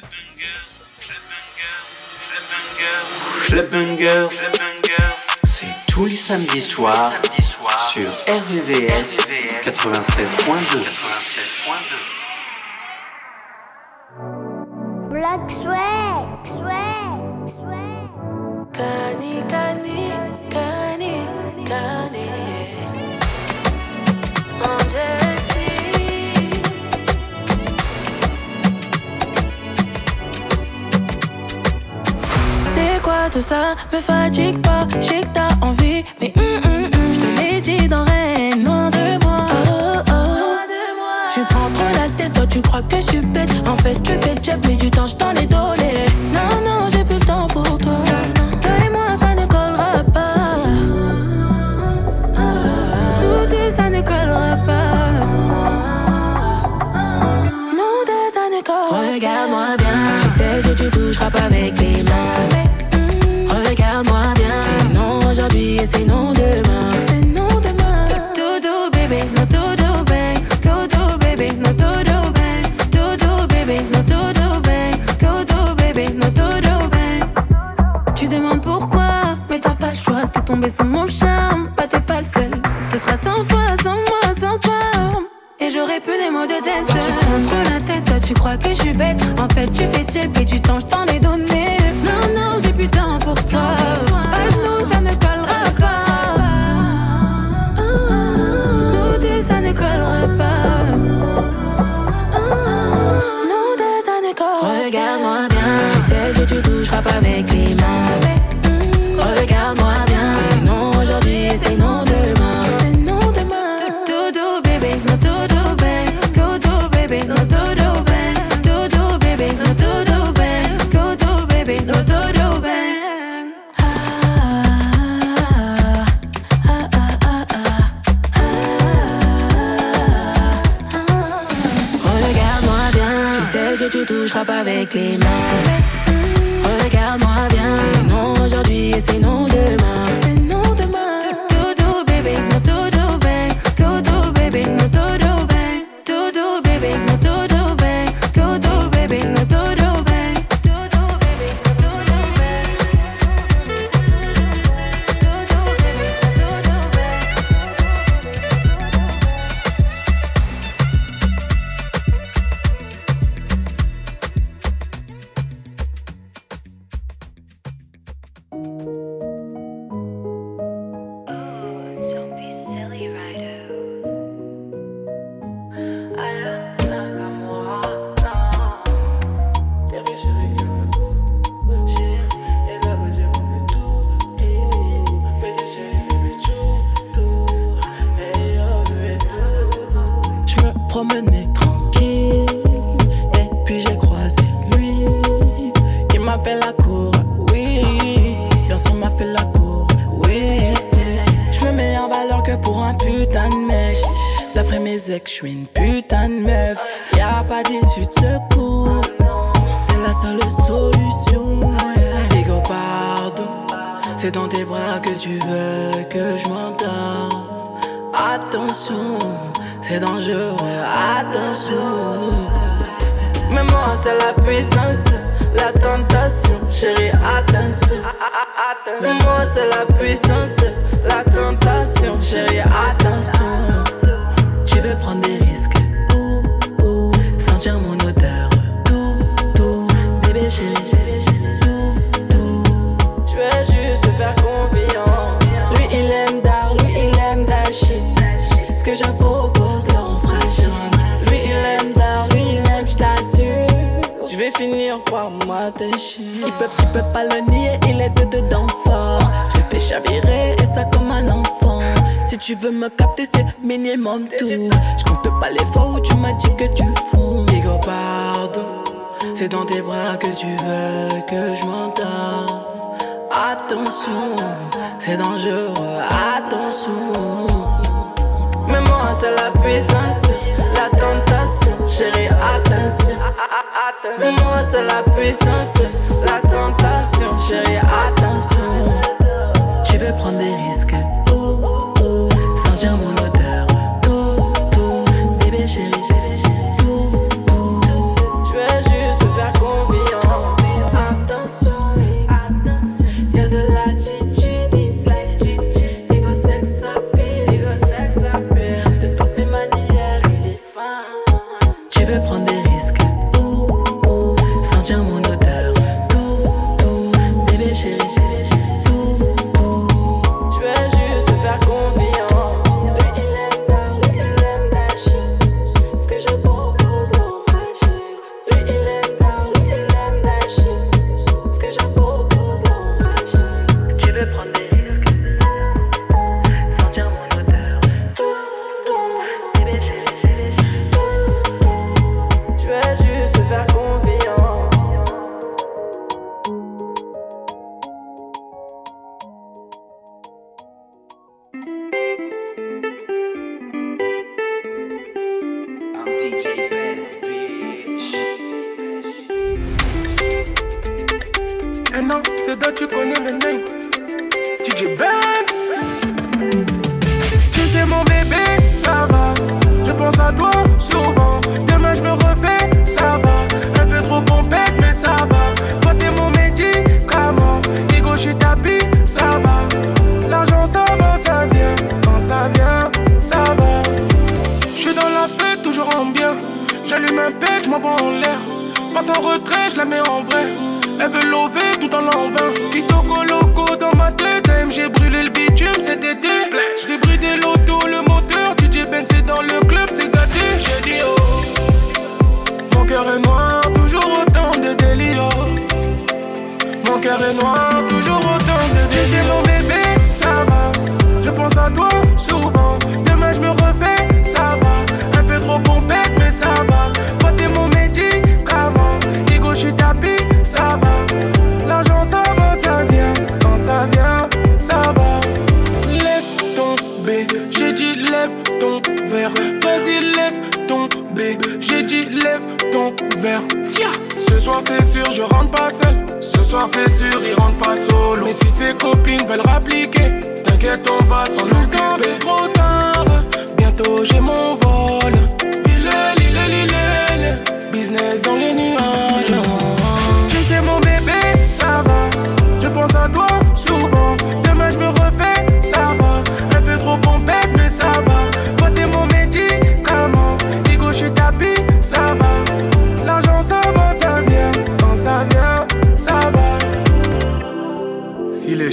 Club Bungers, club Bungers, club Bungers Club Bungers C'est tous les samedis soirs sur RVS 96.2 tout ça me fatigue pas. Je sais que t'as envie, mais mm, mm, mm, je te l'ai dit dans Rennes, loin de moi. Oh, oh. oh. Tu prends trop la tête, toi tu crois que je suis bête. En fait, tu fais que j'ai pris du temps, je t'en ai donné. Quand je la tentation, chérie, attention. Mais moi, c'est la puissance, la tentation, chérie, attention. Je vais prendre des risques. Il peut, il peut pas le nier, il est dedans fort. J'ai fait chavirer et ça comme un enfant. Si tu veux me capter, c'est minimum tout. Je compte pas les fois où tu m'as dit que tu fonds. Digo, pardon, c'est dans tes bras que tu veux que je m'endors. Attention, c'est dangereux, attention. Mais moi, c'est la puissance. La chérie, attention. Le moi, c'est la puissance, la tentation, chérie, attention. Je veux prendre des risques, oh, oh. sans dire mon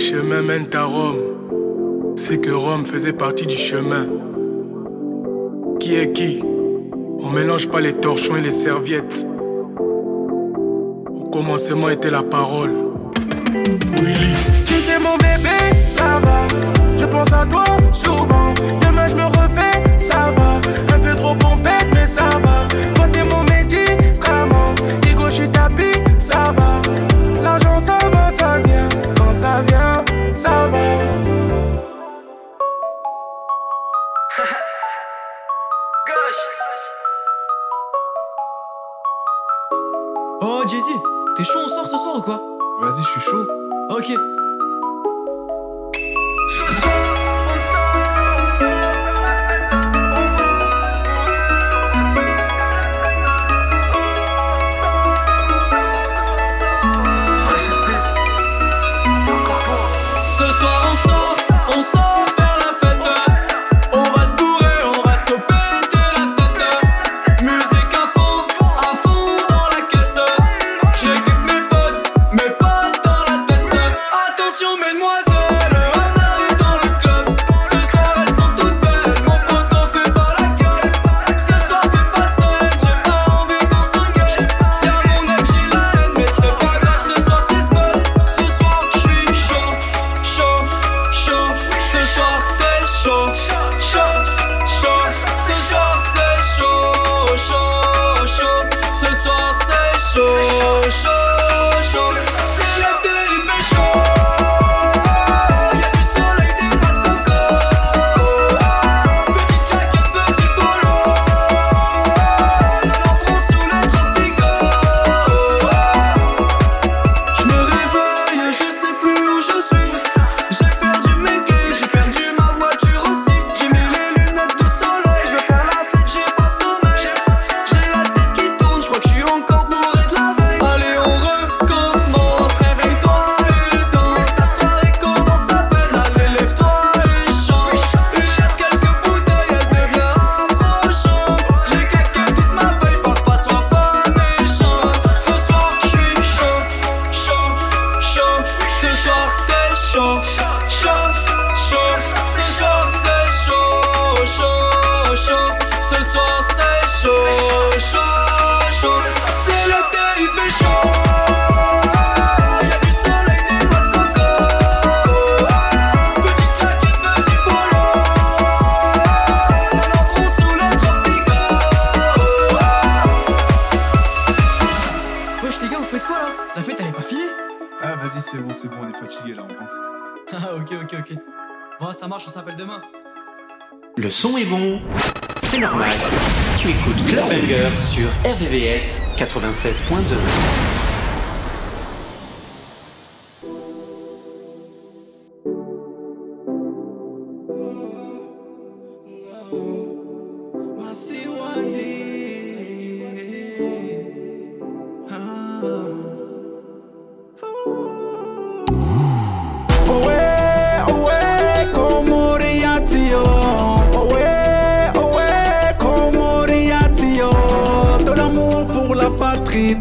Chemin mènent à Rome, c'est que Rome faisait partie du chemin. Qui est qui? On mélange pas les torchons et les serviettes. Au commencement était la parole. Willy. Tu sais mon bébé, ça va. Je pense à toi souvent. Demain je me refais, ça va. Un peu trop pompette, mais ça va. Toi t'es mon médicament. Digo, je suis tapis, ça va. L'argent, ça va, ça va. T'es chaud, on sort ce soir ou quoi? Vas-y, je suis chaud. Ok, 96.2.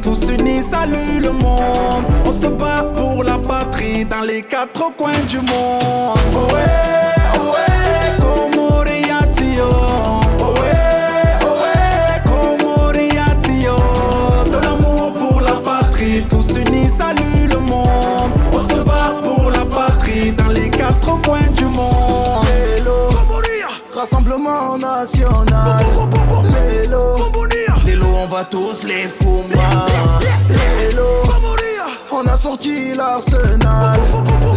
tous unis, salut le monde. On se bat pour la patrie dans les quatre coins du monde. Owe, owe, komoriatio. Owe, owe, komoriatio. De l'amour pour la patrie, tous unis, salut le monde. On se bat pour la patrie dans les quatre coins du monde. Rassemblement national. Lélo, va tous les. Lélo, on a sorti l'arsenal.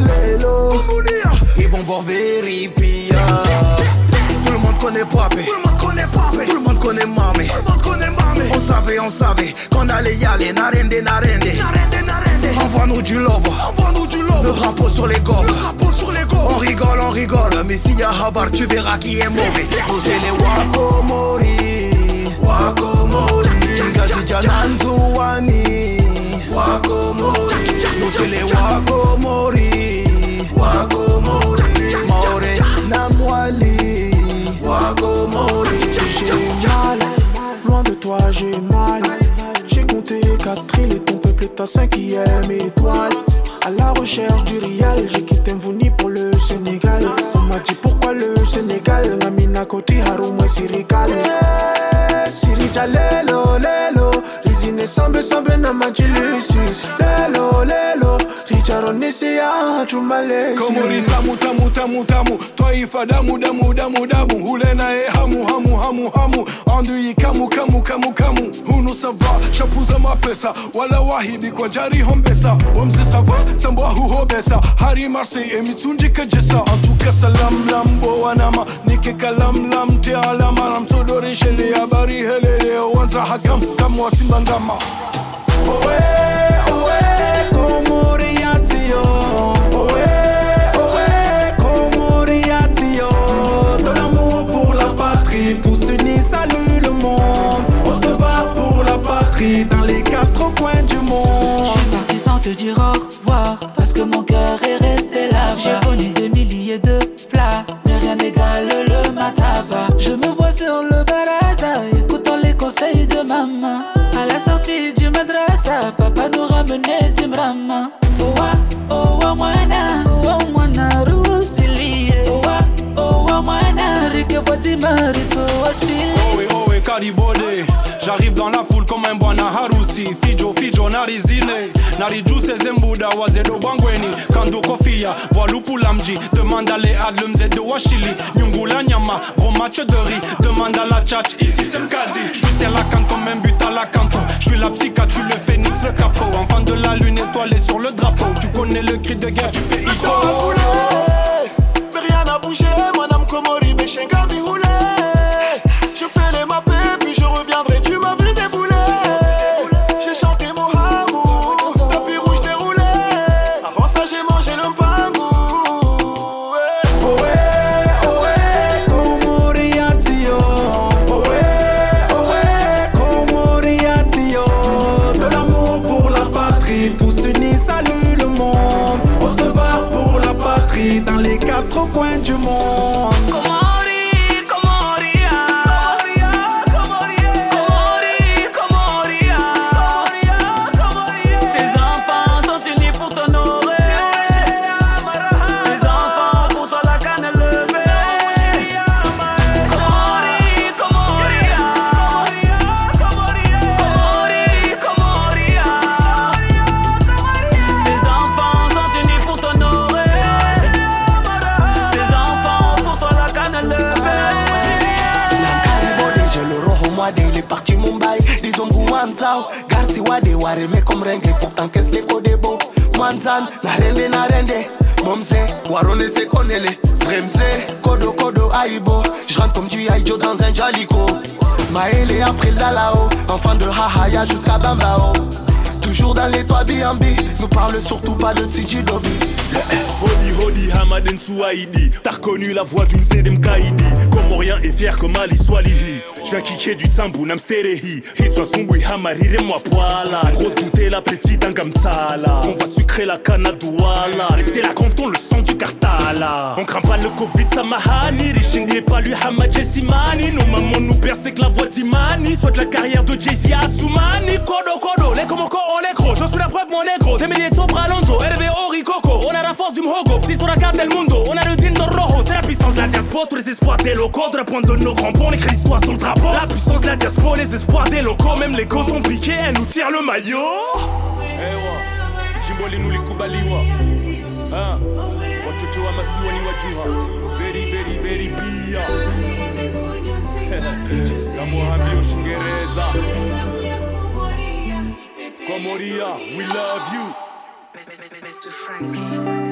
Lélo, ils vont voir Veripia. Tout le monde connaît Papé. Tout le monde connaît Mamé. On savait, on savait qu'on allait y aller. Narende, narende. Envoie-nous du love. Le drapeau sur les gaufres. On rigole, on rigole. Mais s'il y a Habar, tu verras qui est mauvais. Nous c'est les Wakomori. Wakomori. Kingazi Jananzuani. Wakomori. Wakomori. Maore Namwali. Wakomori. J'ai mal, loin de toi j'ai mal. J'ai compté 4 îles et ton peuple est ta cinquième étoile. À la recherche du rial, j'ai quitté Mvouni pour le Sénégal. On m'a dit pourquoi le Sénégal, Namina Koti Haroumwe Sirikal. Sirija lelo lelo, Rizine sambe na majilisi. Lelo lelo, tamu tamu tamu twaifa damu damu damu damu. Hule naye hamu hamu hamu hamu. Andui kamu kamu kamu kamu sava shapuza mapesa wala wahidi kwa jari hombesa. Wamzi sava tambwa hari marse emitsunji kajesa antuka salam lambo wanama. Nike kalam lam te alama. Namsodore shele habari helele. Wanza hakam kam watimbangama Owe, tous unis, salut dans les quatre coins du Je monde. suis parti sans te dire au revoir Parce que mon cœur est resté là. J'ai connu des milliers de plats Mais rien n'égale le mataba. Je me vois sur le baraza Écoutant les conseils de maman. À la sortie du madrasa Papa nous ramenait du mrama. Owa, owa mwana Owa mwana rusilie Owa, owa mwana Rike boti marito wasili Owe owe karibode J'arrive dans la foule comme un bwana harusi. Fijo fijo narizine Narijuse zembuda wazedo bangweni. Kando kofia Voilupula mji Demande à Léad le mzee de Washili Nyungula nyama Gros match de riz. Demande à la tchatch Ici c'est Mkazi. J'suis la canne comme un but à la canto. J'suis la psychiatre, j'suis le phénix, le capot. Enfant de la lune étoilée sur le drapeau. Tu connais le cri de guerre du pays. Rien n'a bougé, Bihoulé. Salut le monde. On se bat pour la patrie dans les quatre coins du monde. Wareme comme renge, faut que les kodebo. Mwanzan, narende narende. Momse, warone se konele. Fremse, kodo kodo aibo. J'rentre comme du Aïjo dans un jalico. Maëlé après la lao, enfant de Hahaya jusqu'à Bambao. Toujours dans les toits B&B, nous parle surtout pas de Tiji Dobi. Hodi Hodi Hamaden Souaïdi T'as reconnu la voix d'une Sedem Kaidi Comorien et fier comme Ali Swalihi viens kicker du tsambu namsterehi hitwa sumbui hamarire mwapwala gros douter la petite angamtsala on va sucrer la canne à douala laissez la canton le sang du cartala on craint pas le covid samahani richindi pas lui hamad jessimani nos mamans nous percent que la voix d'Imani. Soit la carrière de Jay-Z à Soumani. Kodo kodo les encore on les gros. J'en suis la preuve mon négro. Des milliers de Sopralonzo RVO Ricoco on a la force du mhogo petit sur la carte del mundo. On a le dindo rojo. C'est la puissance de la diaspora. Tous les espoirs des locaux. De la pointe de nos crampons on écrit l'histoire sur le drapeau la puissance de la diaspora les espoirs des locaux même les gosses sont piqués elle nous tire le maillot Ewa, jimboli nulikubaliwa Ah, watoto wa masiwa ni wajuha very very very pia kamuhambia ushingereza komoria we love you Hello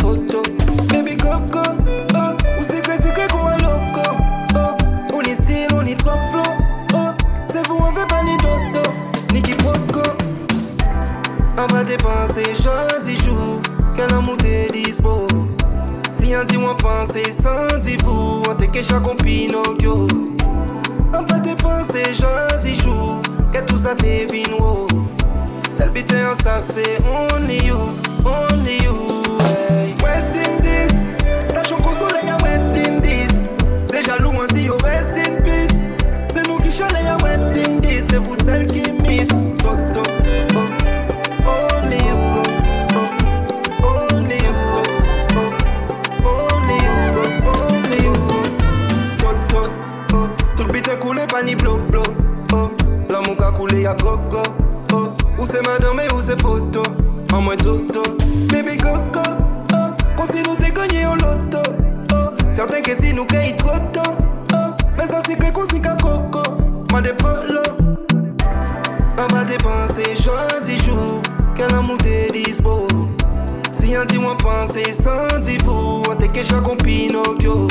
photo. Baby, go, oh Ou c'est que c'est que qu'on a loco oh. On on est trop flow oh. C'est vous, on fait pas ni dodo. Ni quiproquo On va dépenser gentil jour Quel amour t'es dispo. Si un dit moi penser sans dire vous On t'est que chaque Pinocchio on peut dépenser gentil jour Que tout ça devine wow Celle bite en sac c'est only you Only you vous celle qui miss Toto Coulé pas ni blo blo. Oh L'amour qu'a coulé à go go. Oh Où c'est madame et où c'est photo En moins toto. Baby go go. Oh Qu'on si nous t'es gagné au loto. Oh Certains que si nous caillent trop tôt. Oh Mais ça c'est que qu'on s'y coco. Moi des polos. Polo On va dépenser gentil jour Quel amour t'es dispo? Si un dit moi penser sans dire vous On t'es que chaque Pinocchio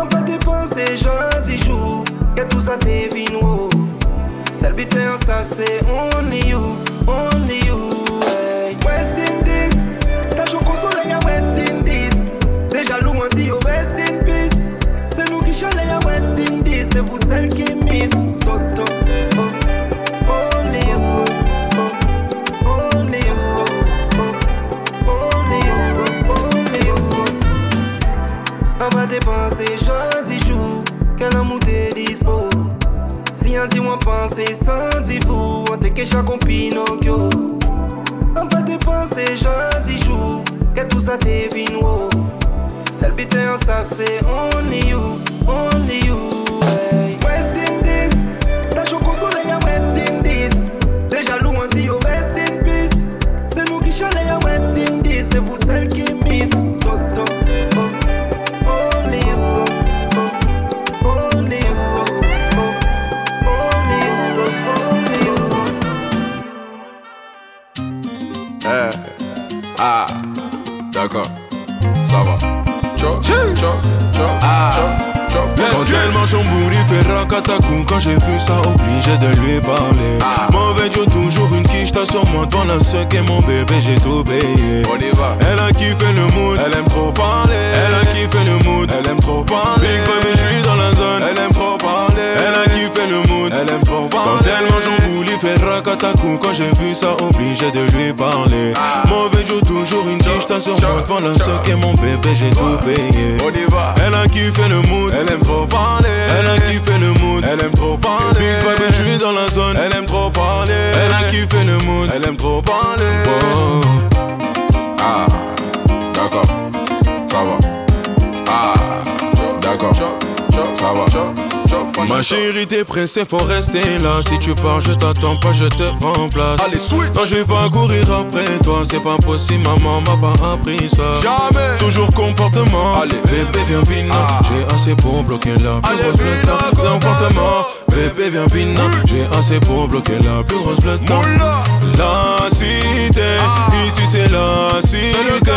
on peut dépenser gentil jour Que tout ça devine wow Celle bite en sac c'est only you Only you hey. West Indies Sachant qu'on soleil à West Indies. Déjà loup on dit au West in peace C'est nous qui chalez à West Indies C'est vous celles qui miss Toto. oh. Va dépenser gentil jour Quel amour t'es dispo? Si un dit moi penser sans dire vous On t'est que chaque Pinocchio On va dépenser gentil jour Que tout ça devine wow Celle bite en sac c'est only you Only you d'accord, ça va. Chop, chop, chop, ah, chop, chop. Quand elle mange son bourri, fait rakatakou Quand j'ai vu ça, obligé de lui parler. Mauvais Joe, toujours une quiche, t'as sur moi Devant la suck et mon bébé, j'ai tout payé. On y va. Elle a kiffé le mood, elle aime trop parler. Elle a kiffé le mood, elle aime trop parler. Big baby, je suis dans la zone, elle aime trop parler. Elle a kiffé le mood, elle aime trop parler. Quand elle mange son bourri, fait rakatakou Quand j'ai vu ça, obligé de lui parler. Mauvais Joe, toujours une quiche, t'as sur moi Devant la suck et mon bébé, j'ai tout payé. Elle a kiffé le mood, elle aime trop parler. Elle a kiffé le mood, elle aime trop parler. Big baby, je suis dans la zone, elle aime trop parler. Elle a kiffé le mood, elle aime trop parler. Oh. Ma chérie, t'es pressée, faut rester là. Si tu pars, je t'attends pas, je te remplace. Allez, switch. Non, je vais pas courir après toi, c'est pas possible, maman m'a pas appris ça. Jamais. Toujours comportement. Allez, bébé, viens bina. J'ai assez pour bloquer la plus grosse blette là. Comportement. Bébé, viens bina. J'ai assez pour bloquer la plus grosse blette. La cité, ici c'est la cité.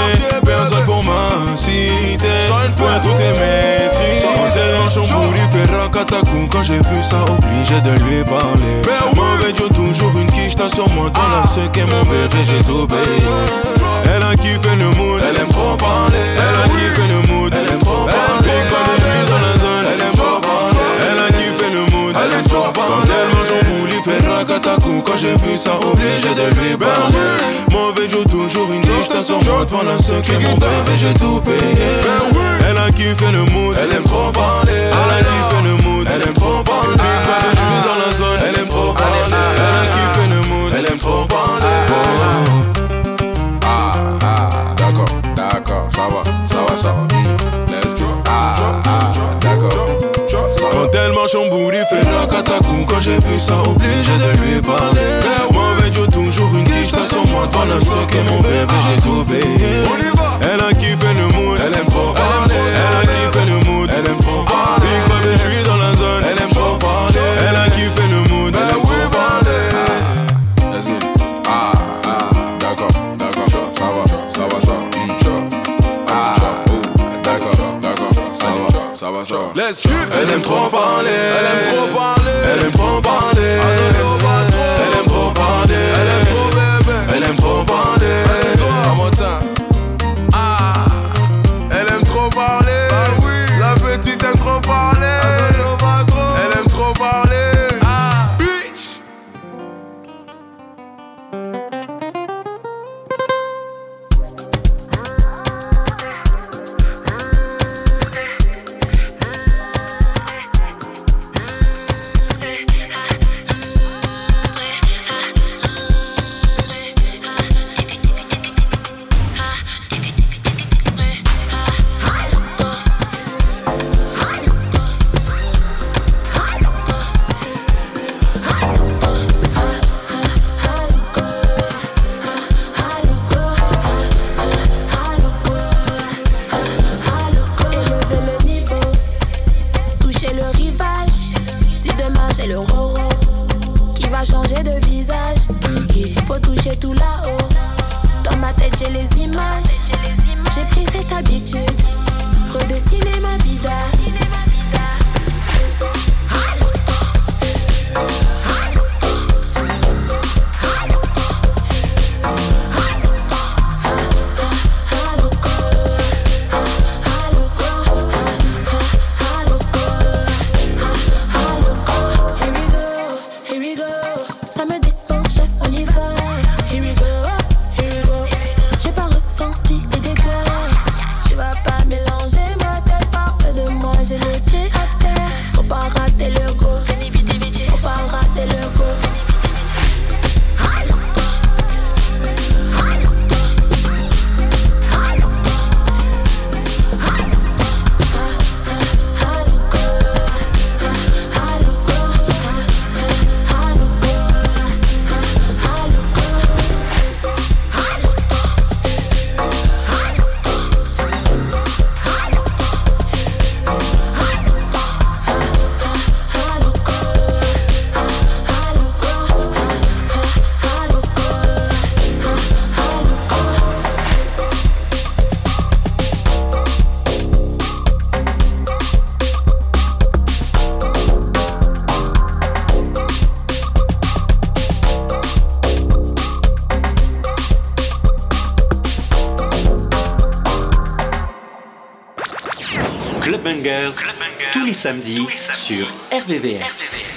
Personne pour m'inciter. Ouais, tout est maîtrisé. Chambouli fait rakatakou. Quand j'ai vu ça, obligé de lui parler. Mauvais Joe, toujours une quiche, t'as sur moi. Toi, là, ce qu'est mon bébé, j'ai tout payé. Elle a kiffé le mood, elle aime trop parler. Elle a kiffé le mood, elle aime trop parler. Quand je suis dans la zone, elle aime trop parler. Elle a kiffé le mood, elle aime trop parler. Quand elle mange fait rakatakou. Quand j'ai vu ça, obligé de lui parler. Mauvais Joe, toujours une niche, t'as sur moi. Devant la qu'est mon bébé, j'ai tout payé. Elle a kiffé le mood, elle aime trop parler. Elle a kiffé le mood, elle aime trop parler. Quand je suis dans la zone, elle aime trop parler. Elle a kiffé le mood, elle aime trop parler. Ah, ah, d'accord, d'accord, ça va, ça va, ça va. Quand elle marche en bout, il fait rakatakou. Quand j'ai vu ça, obligé de lui parler. Mauvais Joe, toujours une quiche, t'as sur moi. Toi, ce qu'est mon bébé, j'ai tout payé. Elle a kiffé le Let's. Elle aime trop parler, elle aime trop parler, tous les samedis sur RVVS.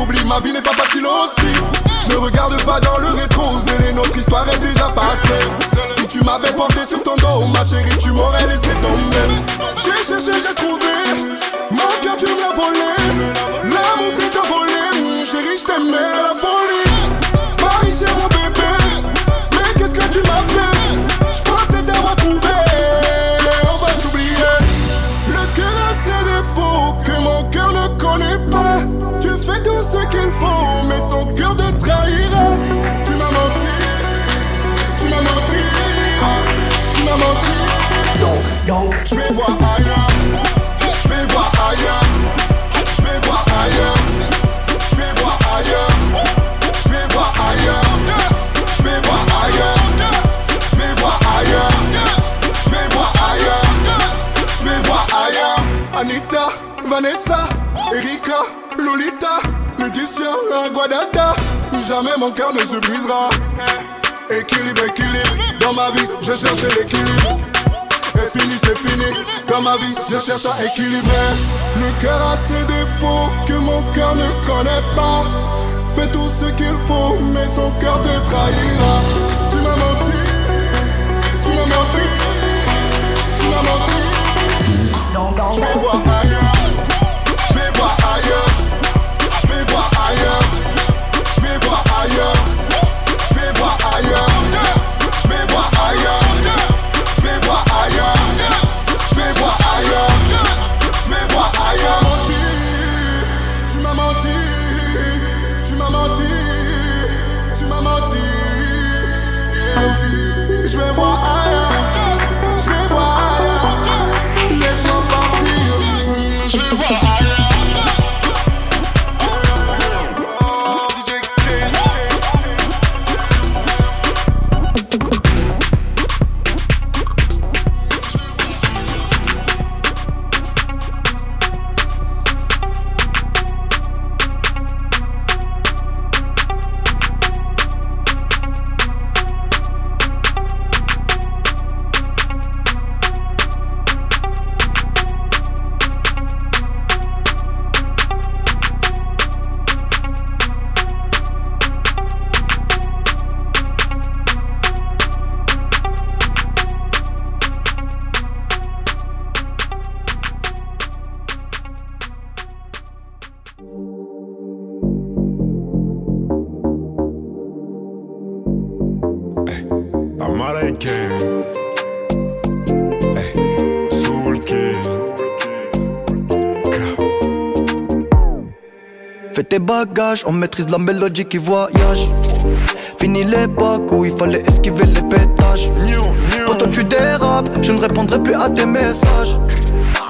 oublie, ma vie n'est pas facile aussi. Je ne regarde pas dans le rétro, et notre histoire est déjà passée. Si tu m'avais porté sur ton dos, ma chérie, tu m'aurais laissé tomber. J'ai cherché, j'ai trouvé. Je vais voir ailleurs, je vais voir ailleurs, je vais voir ailleurs, je vais voir ailleurs, je vais voir ailleurs, je vais voir ailleurs, je vais voir ailleurs, je vais voir ailleurs, je vais voir ailleurs. Anita, Vanessa, Erika, Lolita, Laetitia, Aguadada. Jamais mon cœur ne se brisera. Équilibre, équilibre. Dans ma vie, je cherche l'équilibre. C'est fini, c'est fini. Dans ma vie, je cherche à équilibrer. Le cœur a ses défauts que mon cœur ne connaît pas. Fais tout ce qu'il faut, mais son cœur te trahira. Tu m'as menti, tu m'as menti, tu m'as menti. Je vais voir on maîtrise la mélodie qui voyage. Fini l'époque où il fallait esquiver les pétages. Quand tu dérapes, je ne répondrai plus à tes messages.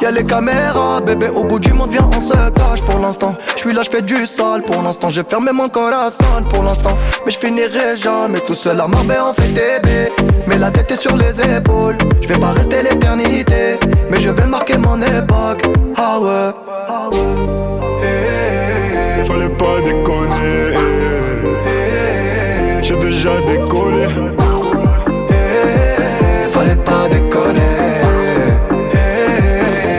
Y'a les caméras, bébé, au bout du monde, viens, on se cache pour l'instant. Je suis là, je fais du sale pour l'instant. J'ai fermé mon corazon pour l'instant. Mais je finirai jamais tout seul à Marbella, on fait TB. Mais la tête est sur les épaules. Je vais pas rester l'éternité, mais je vais marquer mon époque. Ah ouais. Pas déconner. J'ai déjà décollé. Fallait pas déconner.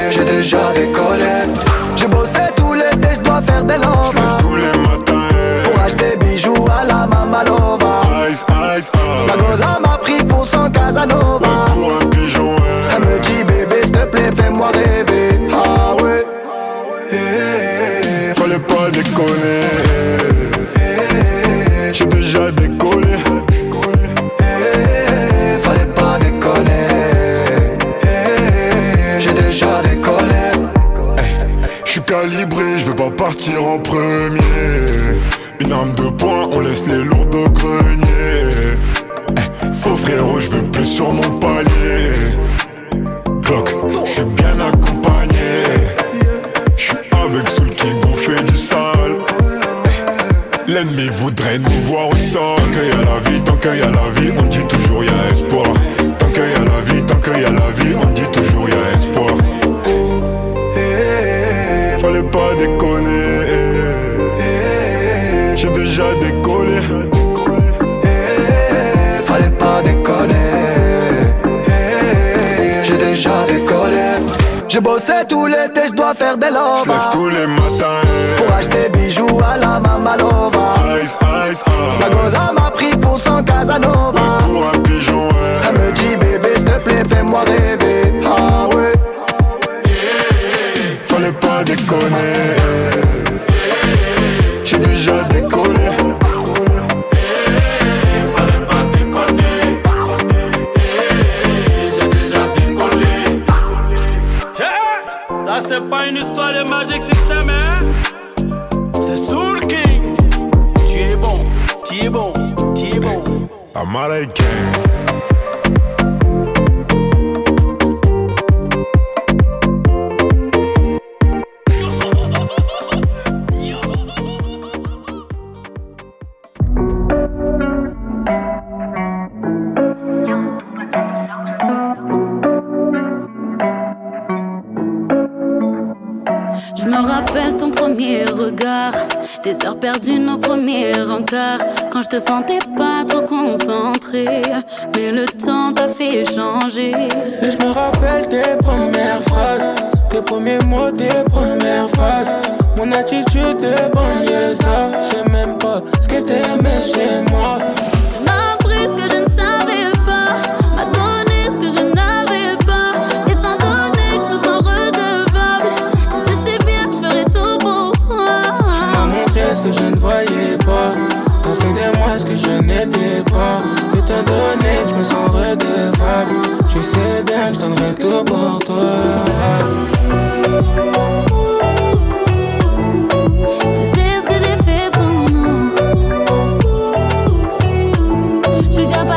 J'ai déjà décollé. J'ai bossé tout l'été, je dois faire des lovas. tous les matins. Pour acheter bijoux à la Mamalova. Ice, ice, La goza m'a pris pour son Casanova. Pour un pigeon, Elle me dit bébé, s'il te plaît, fais-moi rêver. J'ai déjà décollé. Fallait pas déconner. J'ai déjà décollé. Je suis calibré, je veux pas partir en premier. Une arme de poing, on laisse les lourds au grenier. Faux frérot, je veux plus sur mon palier. Voudrait nous voir au sol. Y a la vie, tant qu'il y a la vie, on dit toujours J'ai bossé tout l'été, je dois faire des J'lève lovas. tous les matins. Pour acheter bijoux à la Mamalova. ice, ice, La goza m'a pris pour son Casanova. Pour un pigeon, ouais. Elle me dit bébé, s'il te plaît, fais-moi rêver. Heures perdues, nos premiers encarts. Quand je te sentais pas le temps t'a fait changer.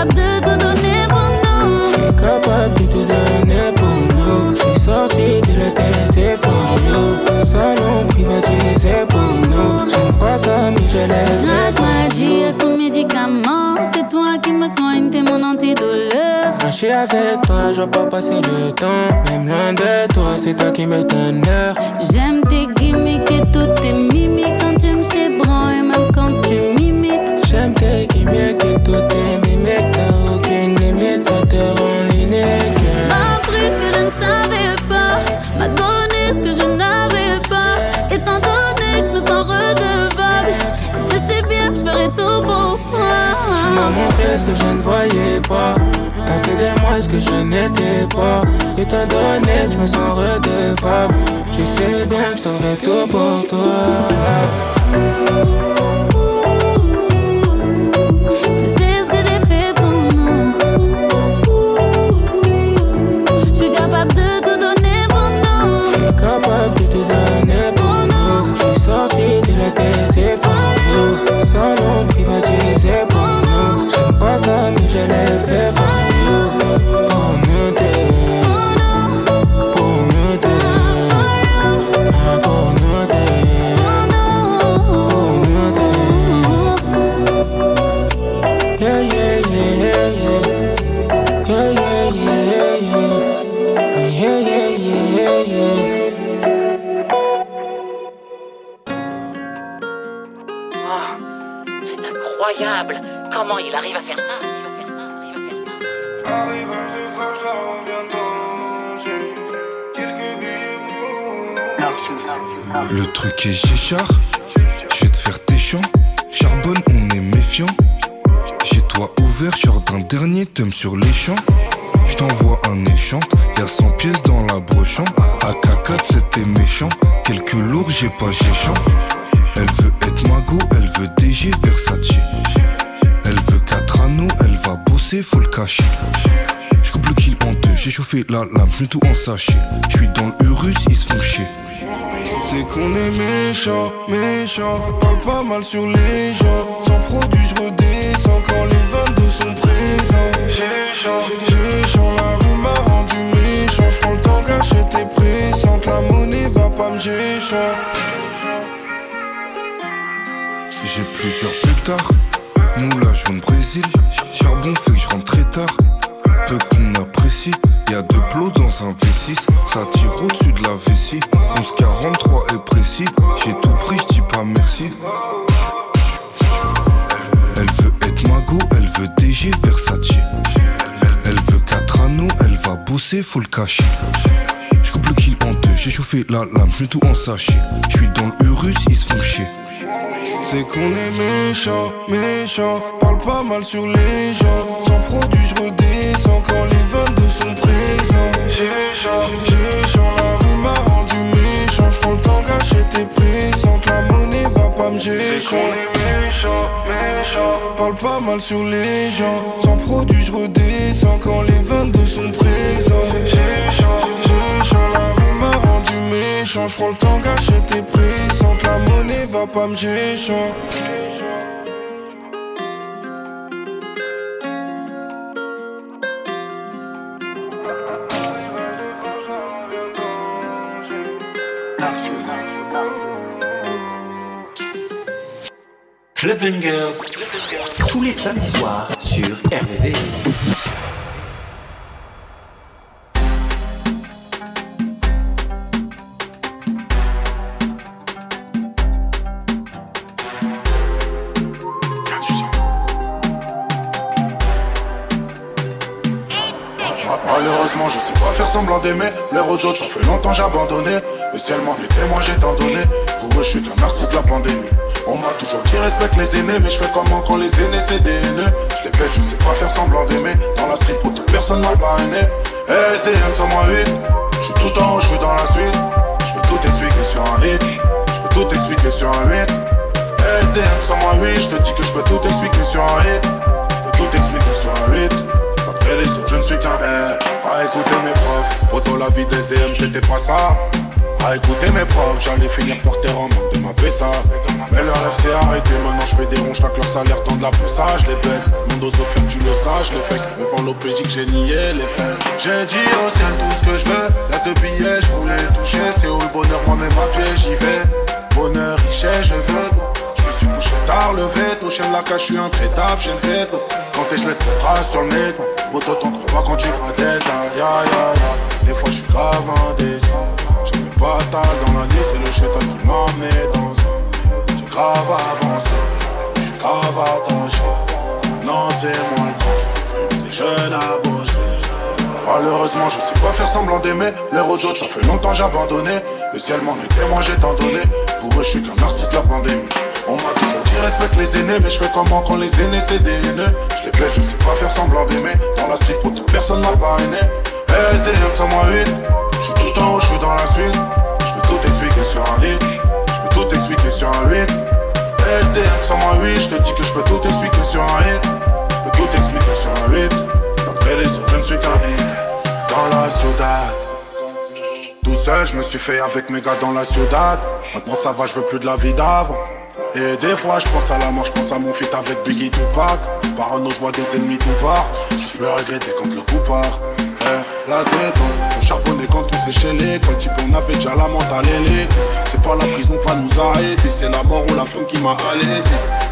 Capable de tout donner pour nous. Je suis capable de te donner pour nous. Je suis sorti de l'ETC for you. Salon privatisé pour nous. J'aime pas ça, mais je laisse Chaque maladie a son médicament. C'est toi qui me soigne, t'es mon antidouleur. Quand je suis avec toi, je veux pas passer le temps. Même loin de toi, c'est toi qui me donne l'heure. J'aime tes gimmicks et toutes tes mimiques quand tu me chébranles et même quand tu m'imites. J'aime tes gimmicks et toutes Tu m'as montré ce que je ne voyais pas. T'as fait de moi ce que je n'étais pas. Étant donné que je me sens redevable, tu sais bien que je donnerai tout pour toi. Tu sais ce que j'ai fait pour nous. Je suis capable de tout donner pour nous. Je suis capable de te donner pour nous. Je suis sorti de la TC for you. Il arrive à faire ça Il va faire ça, il va faire ça. Arrivage de frappe, ça revient danger. Quelques billets Le truc est Géchard, je vais te faire tes champs. Charbonne, on est méfiant. J'ai toi ouvert, d'un dernier thème sur les champs. Je t'envoie un échant, y'a 100 pièces dans la brochant. AK4 c'était méchant, quelques lourds j'ai pas géchant. Elle veut être mago, elle veut DG Versace. Elle veut 4 anneaux, elle va bosser, faut le cacher. Je coupe le kill en deux, j'ai chauffé la lame, tout en sachet. Je suis dans le Urus, ils se font chier. C'est qu'on est méchant, méchant. Parle pas mal sur les gens. Sans produit, je redescends quand les 22 sont présents. J'ai chaud. La rue m'a rendu méchant. J'prends le temps, gâcher tes présentes. La monnaie va pas me. J'ai plusieurs pétards, moulage jaune Brésil, charbon fait que je rentre très tard. Peu qu'on apprécie, y a deux plots dans un V6, ça tire au-dessus de la vessie. 1143 est précis, j'ai tout pris, je dis pas merci. Elle veut être mago, elle veut DG Versace. Elle veut 4 anneaux, elle va bosser, faut le cacher. Je coupe le kill en deux, j'ai chauffé la lame, mets tout en sachet. Je suis dans le Urus, ils se font chier. C'est qu'on est méchant, méchant. Parle pas mal sur les gens. Sans produit, je redescends quand les 22 sont présents. J'ai chaud, la rue m'a rendu méchant. J'prends le temps tes présentes. La monnaie va pas me gérer. C'est qu'on est méchant, méchant. Parle pas mal sur les gens. Sans produit, je redescends quand les 22 sont présents. J'ai chaud, la rue rendu méchant. J'prends le temps gâcher tes présentes. La monnaie va pas me gérer. Club Bungers, tous les samedis soirs sur RVV. D'aimer. Aux autres, ça fait longtemps j'ai abandonné. Le ciel m'en est témoin, j'ai tant donné. Pour eux, je suis qu'un artiste de la pandémie. On m'a toujours dit respecte les aînés, mais je fais comment quand les aînés c'est des haineux. Je les baisse, je sais pas faire semblant d'aimer. Dans la street, pour toute personne m'a parrainé. SDM sur moi 8. Je suis tout en haut, je suis dans la suite. Je peux tout expliquer sur un hit. Je peux tout expliquer sur un 8. SDM sur moi 8. Je te dis que je peux tout expliquer sur un hit. Je peux tout expliquer sur un 8. Autres, je ne suis qu'un R. À écouter mes profs. Poto, la vie d'SDM, c'était pas ça. À écouter mes profs, j'allais finir porter en manque de ma ça Mais le rêve s'est arrêté, maintenant je fais des ronds, j'tacle leur salaire, tant de la ça je les baisse. Mon dos ferme, tu le je les fais. Devant l'OPJ que j'ai nié les faits. J'ai dit au ciel tout ce que je veux, laisse de billets, je voulais toucher. C'est où le bonheur, moi-même à pied, j'y vais. Bonheur, richesse, je veux. Je me suis couché tard, levé, au chien la cage, je suis intraitable, j'ai le fait. Quand je laisse mes traces sur le nez. Poto, t'en trouves pas quand tu vas d'être, ya ya ya. Des fois, je suis grave indécis fatal dans la nuit, c'est le chétan qui m'a amené dans ça. J'ai grave avancé, je suis grave attaché. Maintenant c'est moi le temps jeunes à bosser. Malheureusement, je sais pas faire semblant d'aimer. L'air aux autres, ça fait longtemps j'ai abandonné. Le ciel m'en est témoin, j'ai tant donné. Pour eux, je suis qu'un artiste de la pandémie. On m'a toujours dit respecte les aînés, mais je fais comment quand les aînés c'est des haineux? Je sais pas faire semblant d'aimer. Dans la street, pour personne m'a parrainé. SDM sur moi 8. Je suis tout en haut, je suis dans la suite. Je peux tout expliquer sur un hit. Je peux tout expliquer sur un 8. SDM sur moi 8. Je te dis que je peux tout expliquer sur un hit. Je peux tout expliquer sur un 8. Après les autres, je ne suis qu'un hit. Dans la ciudad. Tout seul, je me suis fait avec mes gars dans la ciudad. Maintenant ça va, je veux plus de la vie d'avant. Et des fois je pense à la mort, je pense à mon feat avec Biggie Tupac. Parano je vois des ennemis tout part. Je peux regretter quand le coup part. Eh, La tête, on charbonnait quand on chez l'école Type on avait déjà la mentale C'est pas la prison qui va nous arrêter C'est la mort ou la femme qui m'a allé.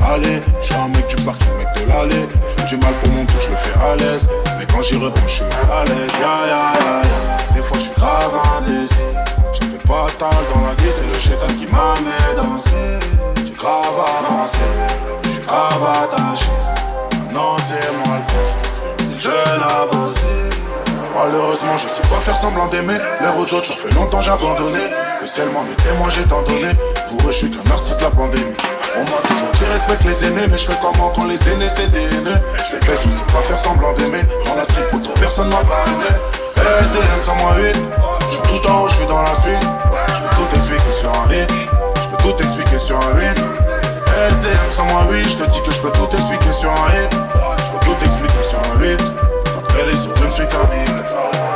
Allez, je un mec du parc, mec de l'allée Je fais du mal pour mon tour, je le fais à l'aise. Mais quand j'y reprends, je suis mal à l'aise. Ya ya ya Des fois je suis grave indécis. J'ai fait pas tal dans la vie, c'est le chétan qui m'a mis danser J'ai grave avancé, je suis grave attaché. Maintenant c'est moi le jeune à bosser Malheureusement je sais pas faire semblant d'aimer. L'air aux autres ça fait longtemps j'ai Le ciel m'en est témoin j'ai tant donné. Pour eux je suis qu'un artiste de la pandémie. On m'a toujours dit respecte les aînés Mais je fais comment quand les aînés c'est des haineux? Je les baisse je sais pas faire semblant d'aimer. Dans la street pour personne m'a parrainé SDM sur moi 8 Je suis tout en haut je suis dans la suite. Je peux tout expliquer sur un hit Je tout expliquer sur un 8 SDM sur moi 8 Je te dis que je peux tout expliquer sur un hit. Je peux tout expliquer sur un 8 Après les autres je ne suis qu'un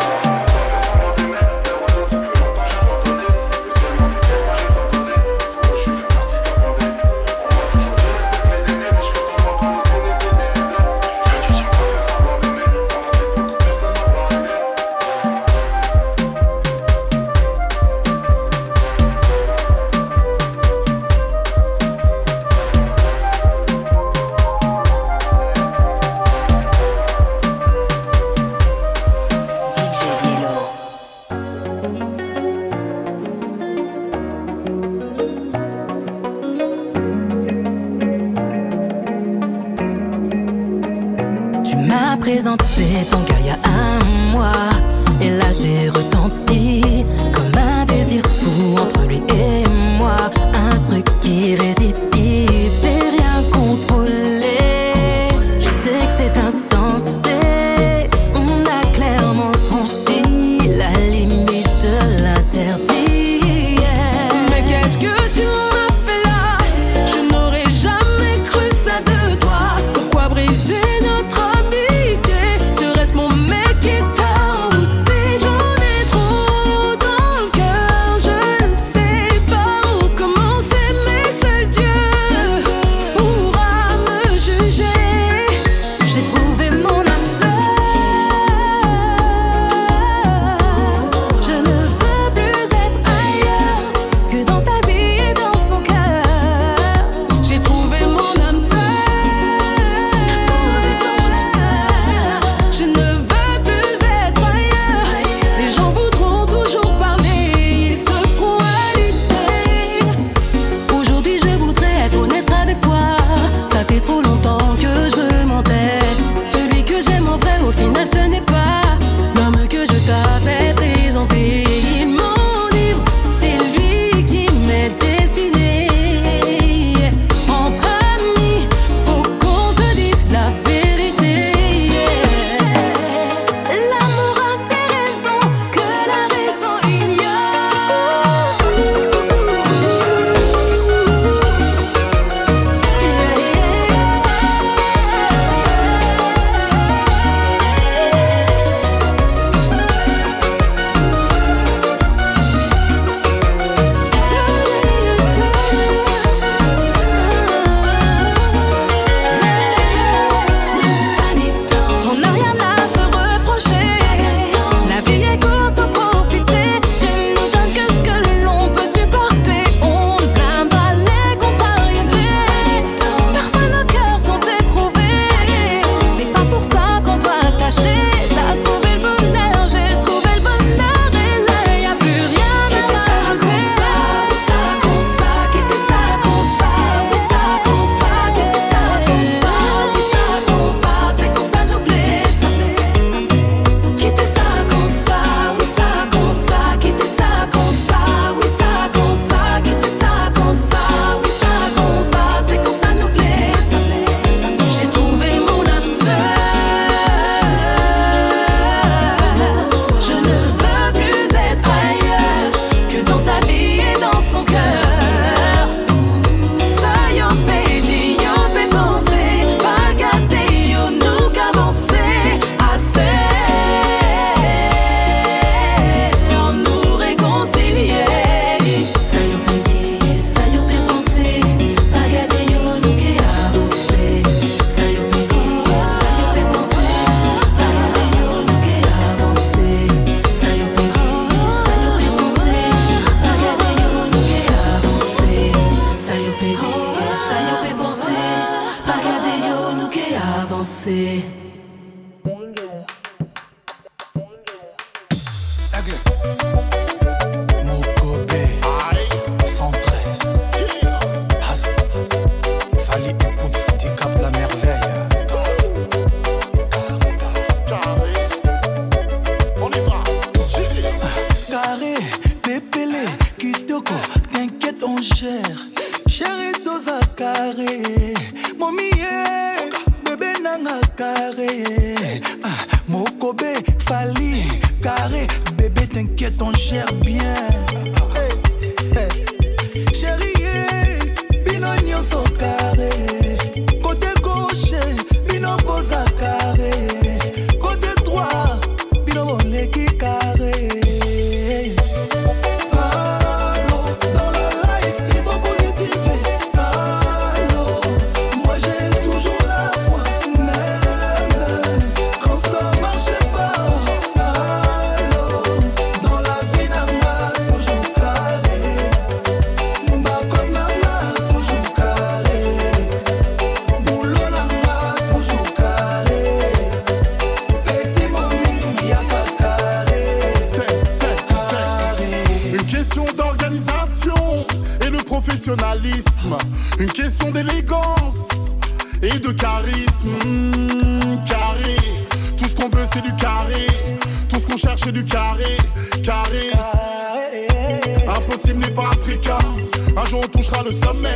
on touchera le sommet.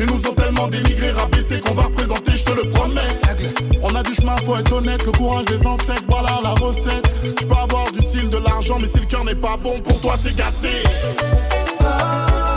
Ils nous ont tellement dénigrés, rabaissés qu'on va représenter, je te le promets. On a du chemin, faut être honnête, le courage des ancêtres, voilà la recette. Tu peux avoir du style, de l'argent, mais si le cœur n'est pas bon, pour toi c'est gâté. Ah.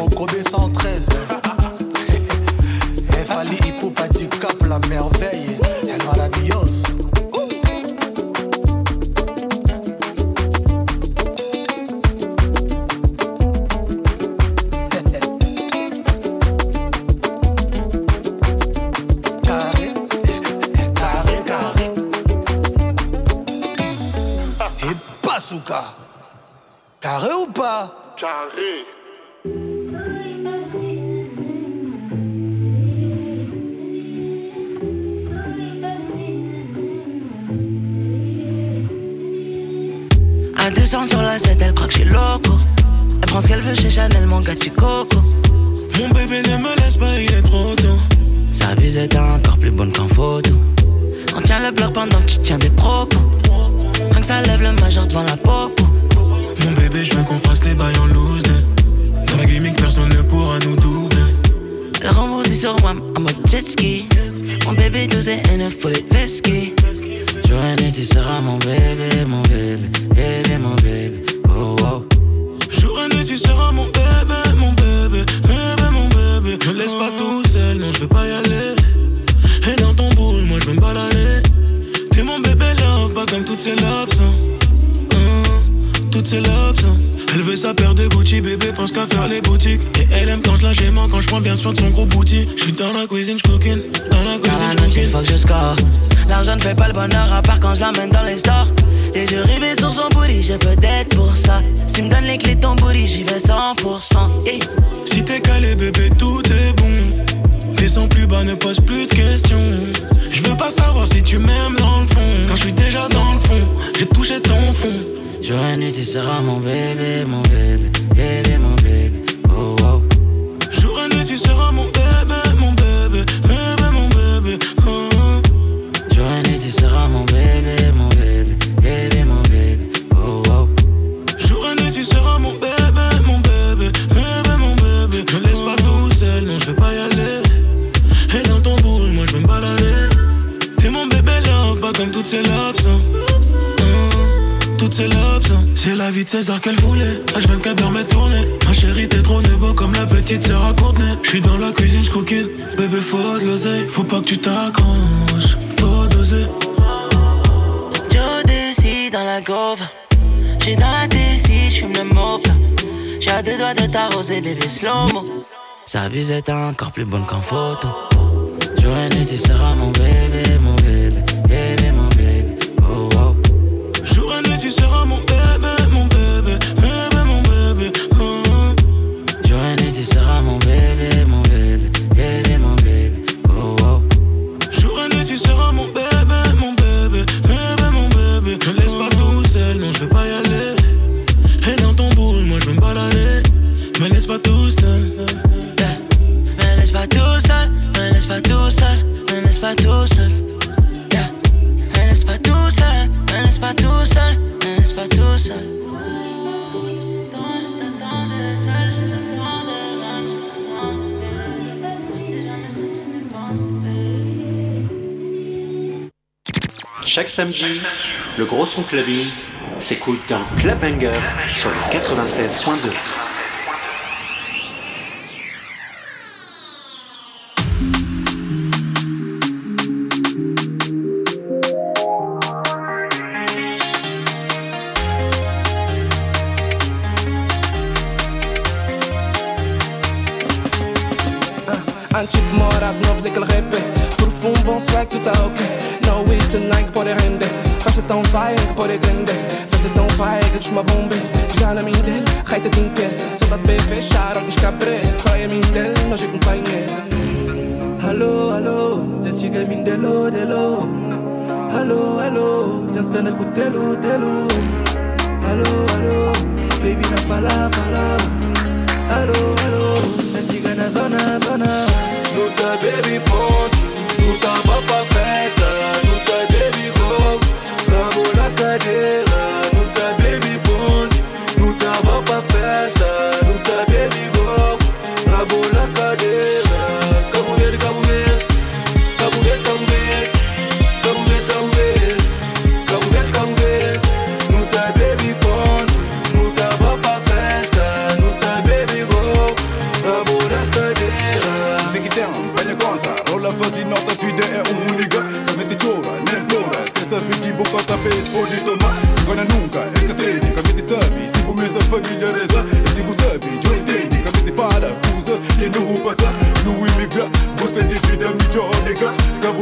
Coco B113. Fali Hippopaticap, la merveille. Touché ton nuit, tu seras mon bébé, mon bébé, bébé, mon bébé. De César qu'elle voulait. H24 heures m'est tourné. Ma chérie, t'es trop nouveau comme la petite sœur à Courtenay. J'suis dans la cuisine, j'coquine. Bébé, faut de l'oseille. Faut pas que tu t'accroches, faut doser. Joe décide dans la gauve. J'suis dans la DC, j'fume le mocha. J'ai à deux doigts de t'arroser, bébé slow-mo. Sa bise est encore plus bonne qu'en photo. Jour et nuit, tu seras mon bébé, mon bébé, bébé, mon bébé. Chaque samedi, le gros son clubbing s'écoute dans Club Bangers sur le 96.2. Un chick morado, não fazer aquele rap Profundo, bom swag, tu tá ok No way tonight que pode render Festa tão vai que pode entender Festa tão vai que desma bombe. Já na minha dele, reita de inteiro Saudade bem fechar, olhos cabre Vai a minha dele, nós acompanha Alô, alô, já chega a mim delo, delo Alô, alô, já está na cutelo, delo Alô, alô, baby na fala, fala. Alô, alô, já chega na zona, zona. Luta baby ponte, luta papai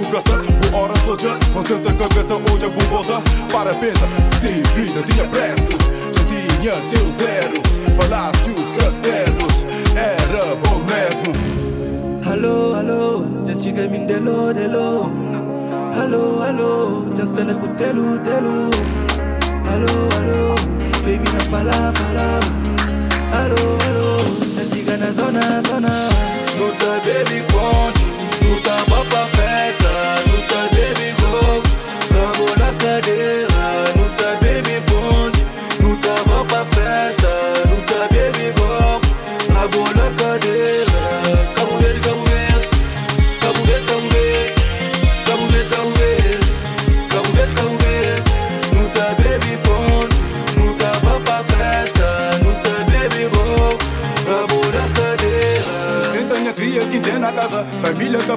Rüzgası Bu ara sıcak Konsentre onde ocak bu voda Para pesa se vida tinha preço Já tinha teus zeros Palácios, castelos Era bom mesmo. Alô, alô Já cheguei me delo, delo. Alô, alô Já estou na cutelo, delo Alô, alô Baby na fala, fala. Alô, alô Já chega na zona, zona. Não baby conta.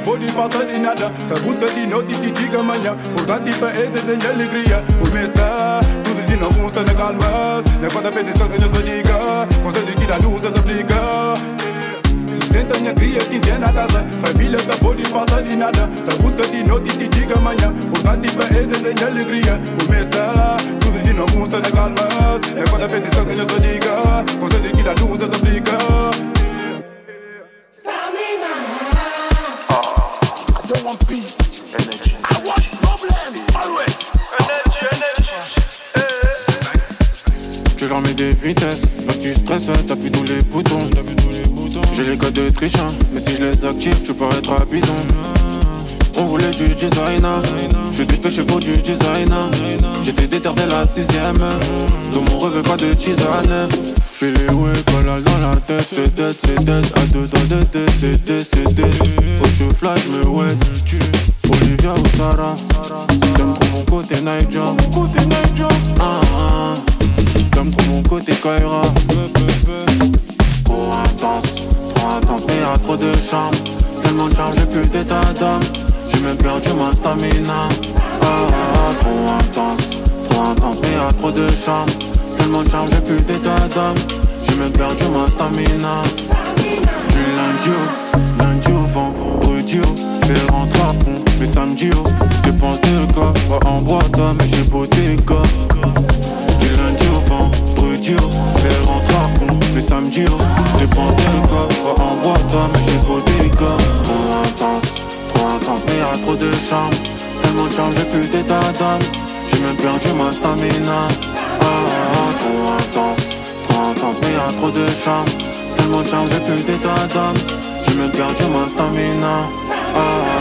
De falta de nada Tá busca de noite e de dia amanhã Portanto, tipo, esse sem alegria Começar tudo de novo, está na calma. Na conta petição que nos diga Conselhos que dá luz a aplicar Sustenta minha cria que tem na casa. Família acabou de falta de nada Tá busca de noite e de dia amanhã Portanto, tipo, esse sem alegria Começar tudo de novo, está na calma. Na conta petição que nos diga Conselhos que dá luz a aplicar vitesses, là tu stresses, t'appuies tous les boutons, t'appuies tous les boutons. J'ai les codes de trichant, mais si je les active, tu peux être bidon. On voulait du designer, je suis chez pour du designer. J'étais déter dès la sixième, dans mon rêve pas de tisane. J'suis les ouais, collal dans la tête, c'est dead, c'est dead, à deux doigts de décédé, c'est dead. Oh, je flash, me ouais, Olivia ou Sarah, t'aimes trop mon côté Niger, côté Niger, ah ah. T'aimes trop mon côté Kaira, trop intense, trop intense, mais y'a trop de charme. Tellement de j'ai plus d'état d'âme. J'ai même perdu ma stamina. Ah, ah, ah, trop intense, trop intense, mais y'a trop de charme. Tellement de j'ai plus d'état d'âme. J'ai même perdu ma stamina. Du lundi au, lundi au vendredi au, j'fais rentrer à fond. Mais samedi au, j'dépense des gars. Pas en boîte, mais j'ai beau des. Du lundi au vendredi au, j'fais rentrer à fond. Mais samedi au, j'dépense des. Pas en boîte, mais j'ai beau des gars. Trop intense, trop intense, mais y'a trop de charme. Tellement de charme, j'ai plus d'état d'âme. J'ai même perdu ma stamina. Ah, ah, ah, trop intense, trop intense, mais y'a trop de charme. Tellement de charme, j'ai plus d'état d'âme. J'ai même perdu ma stamina. Ah, ah,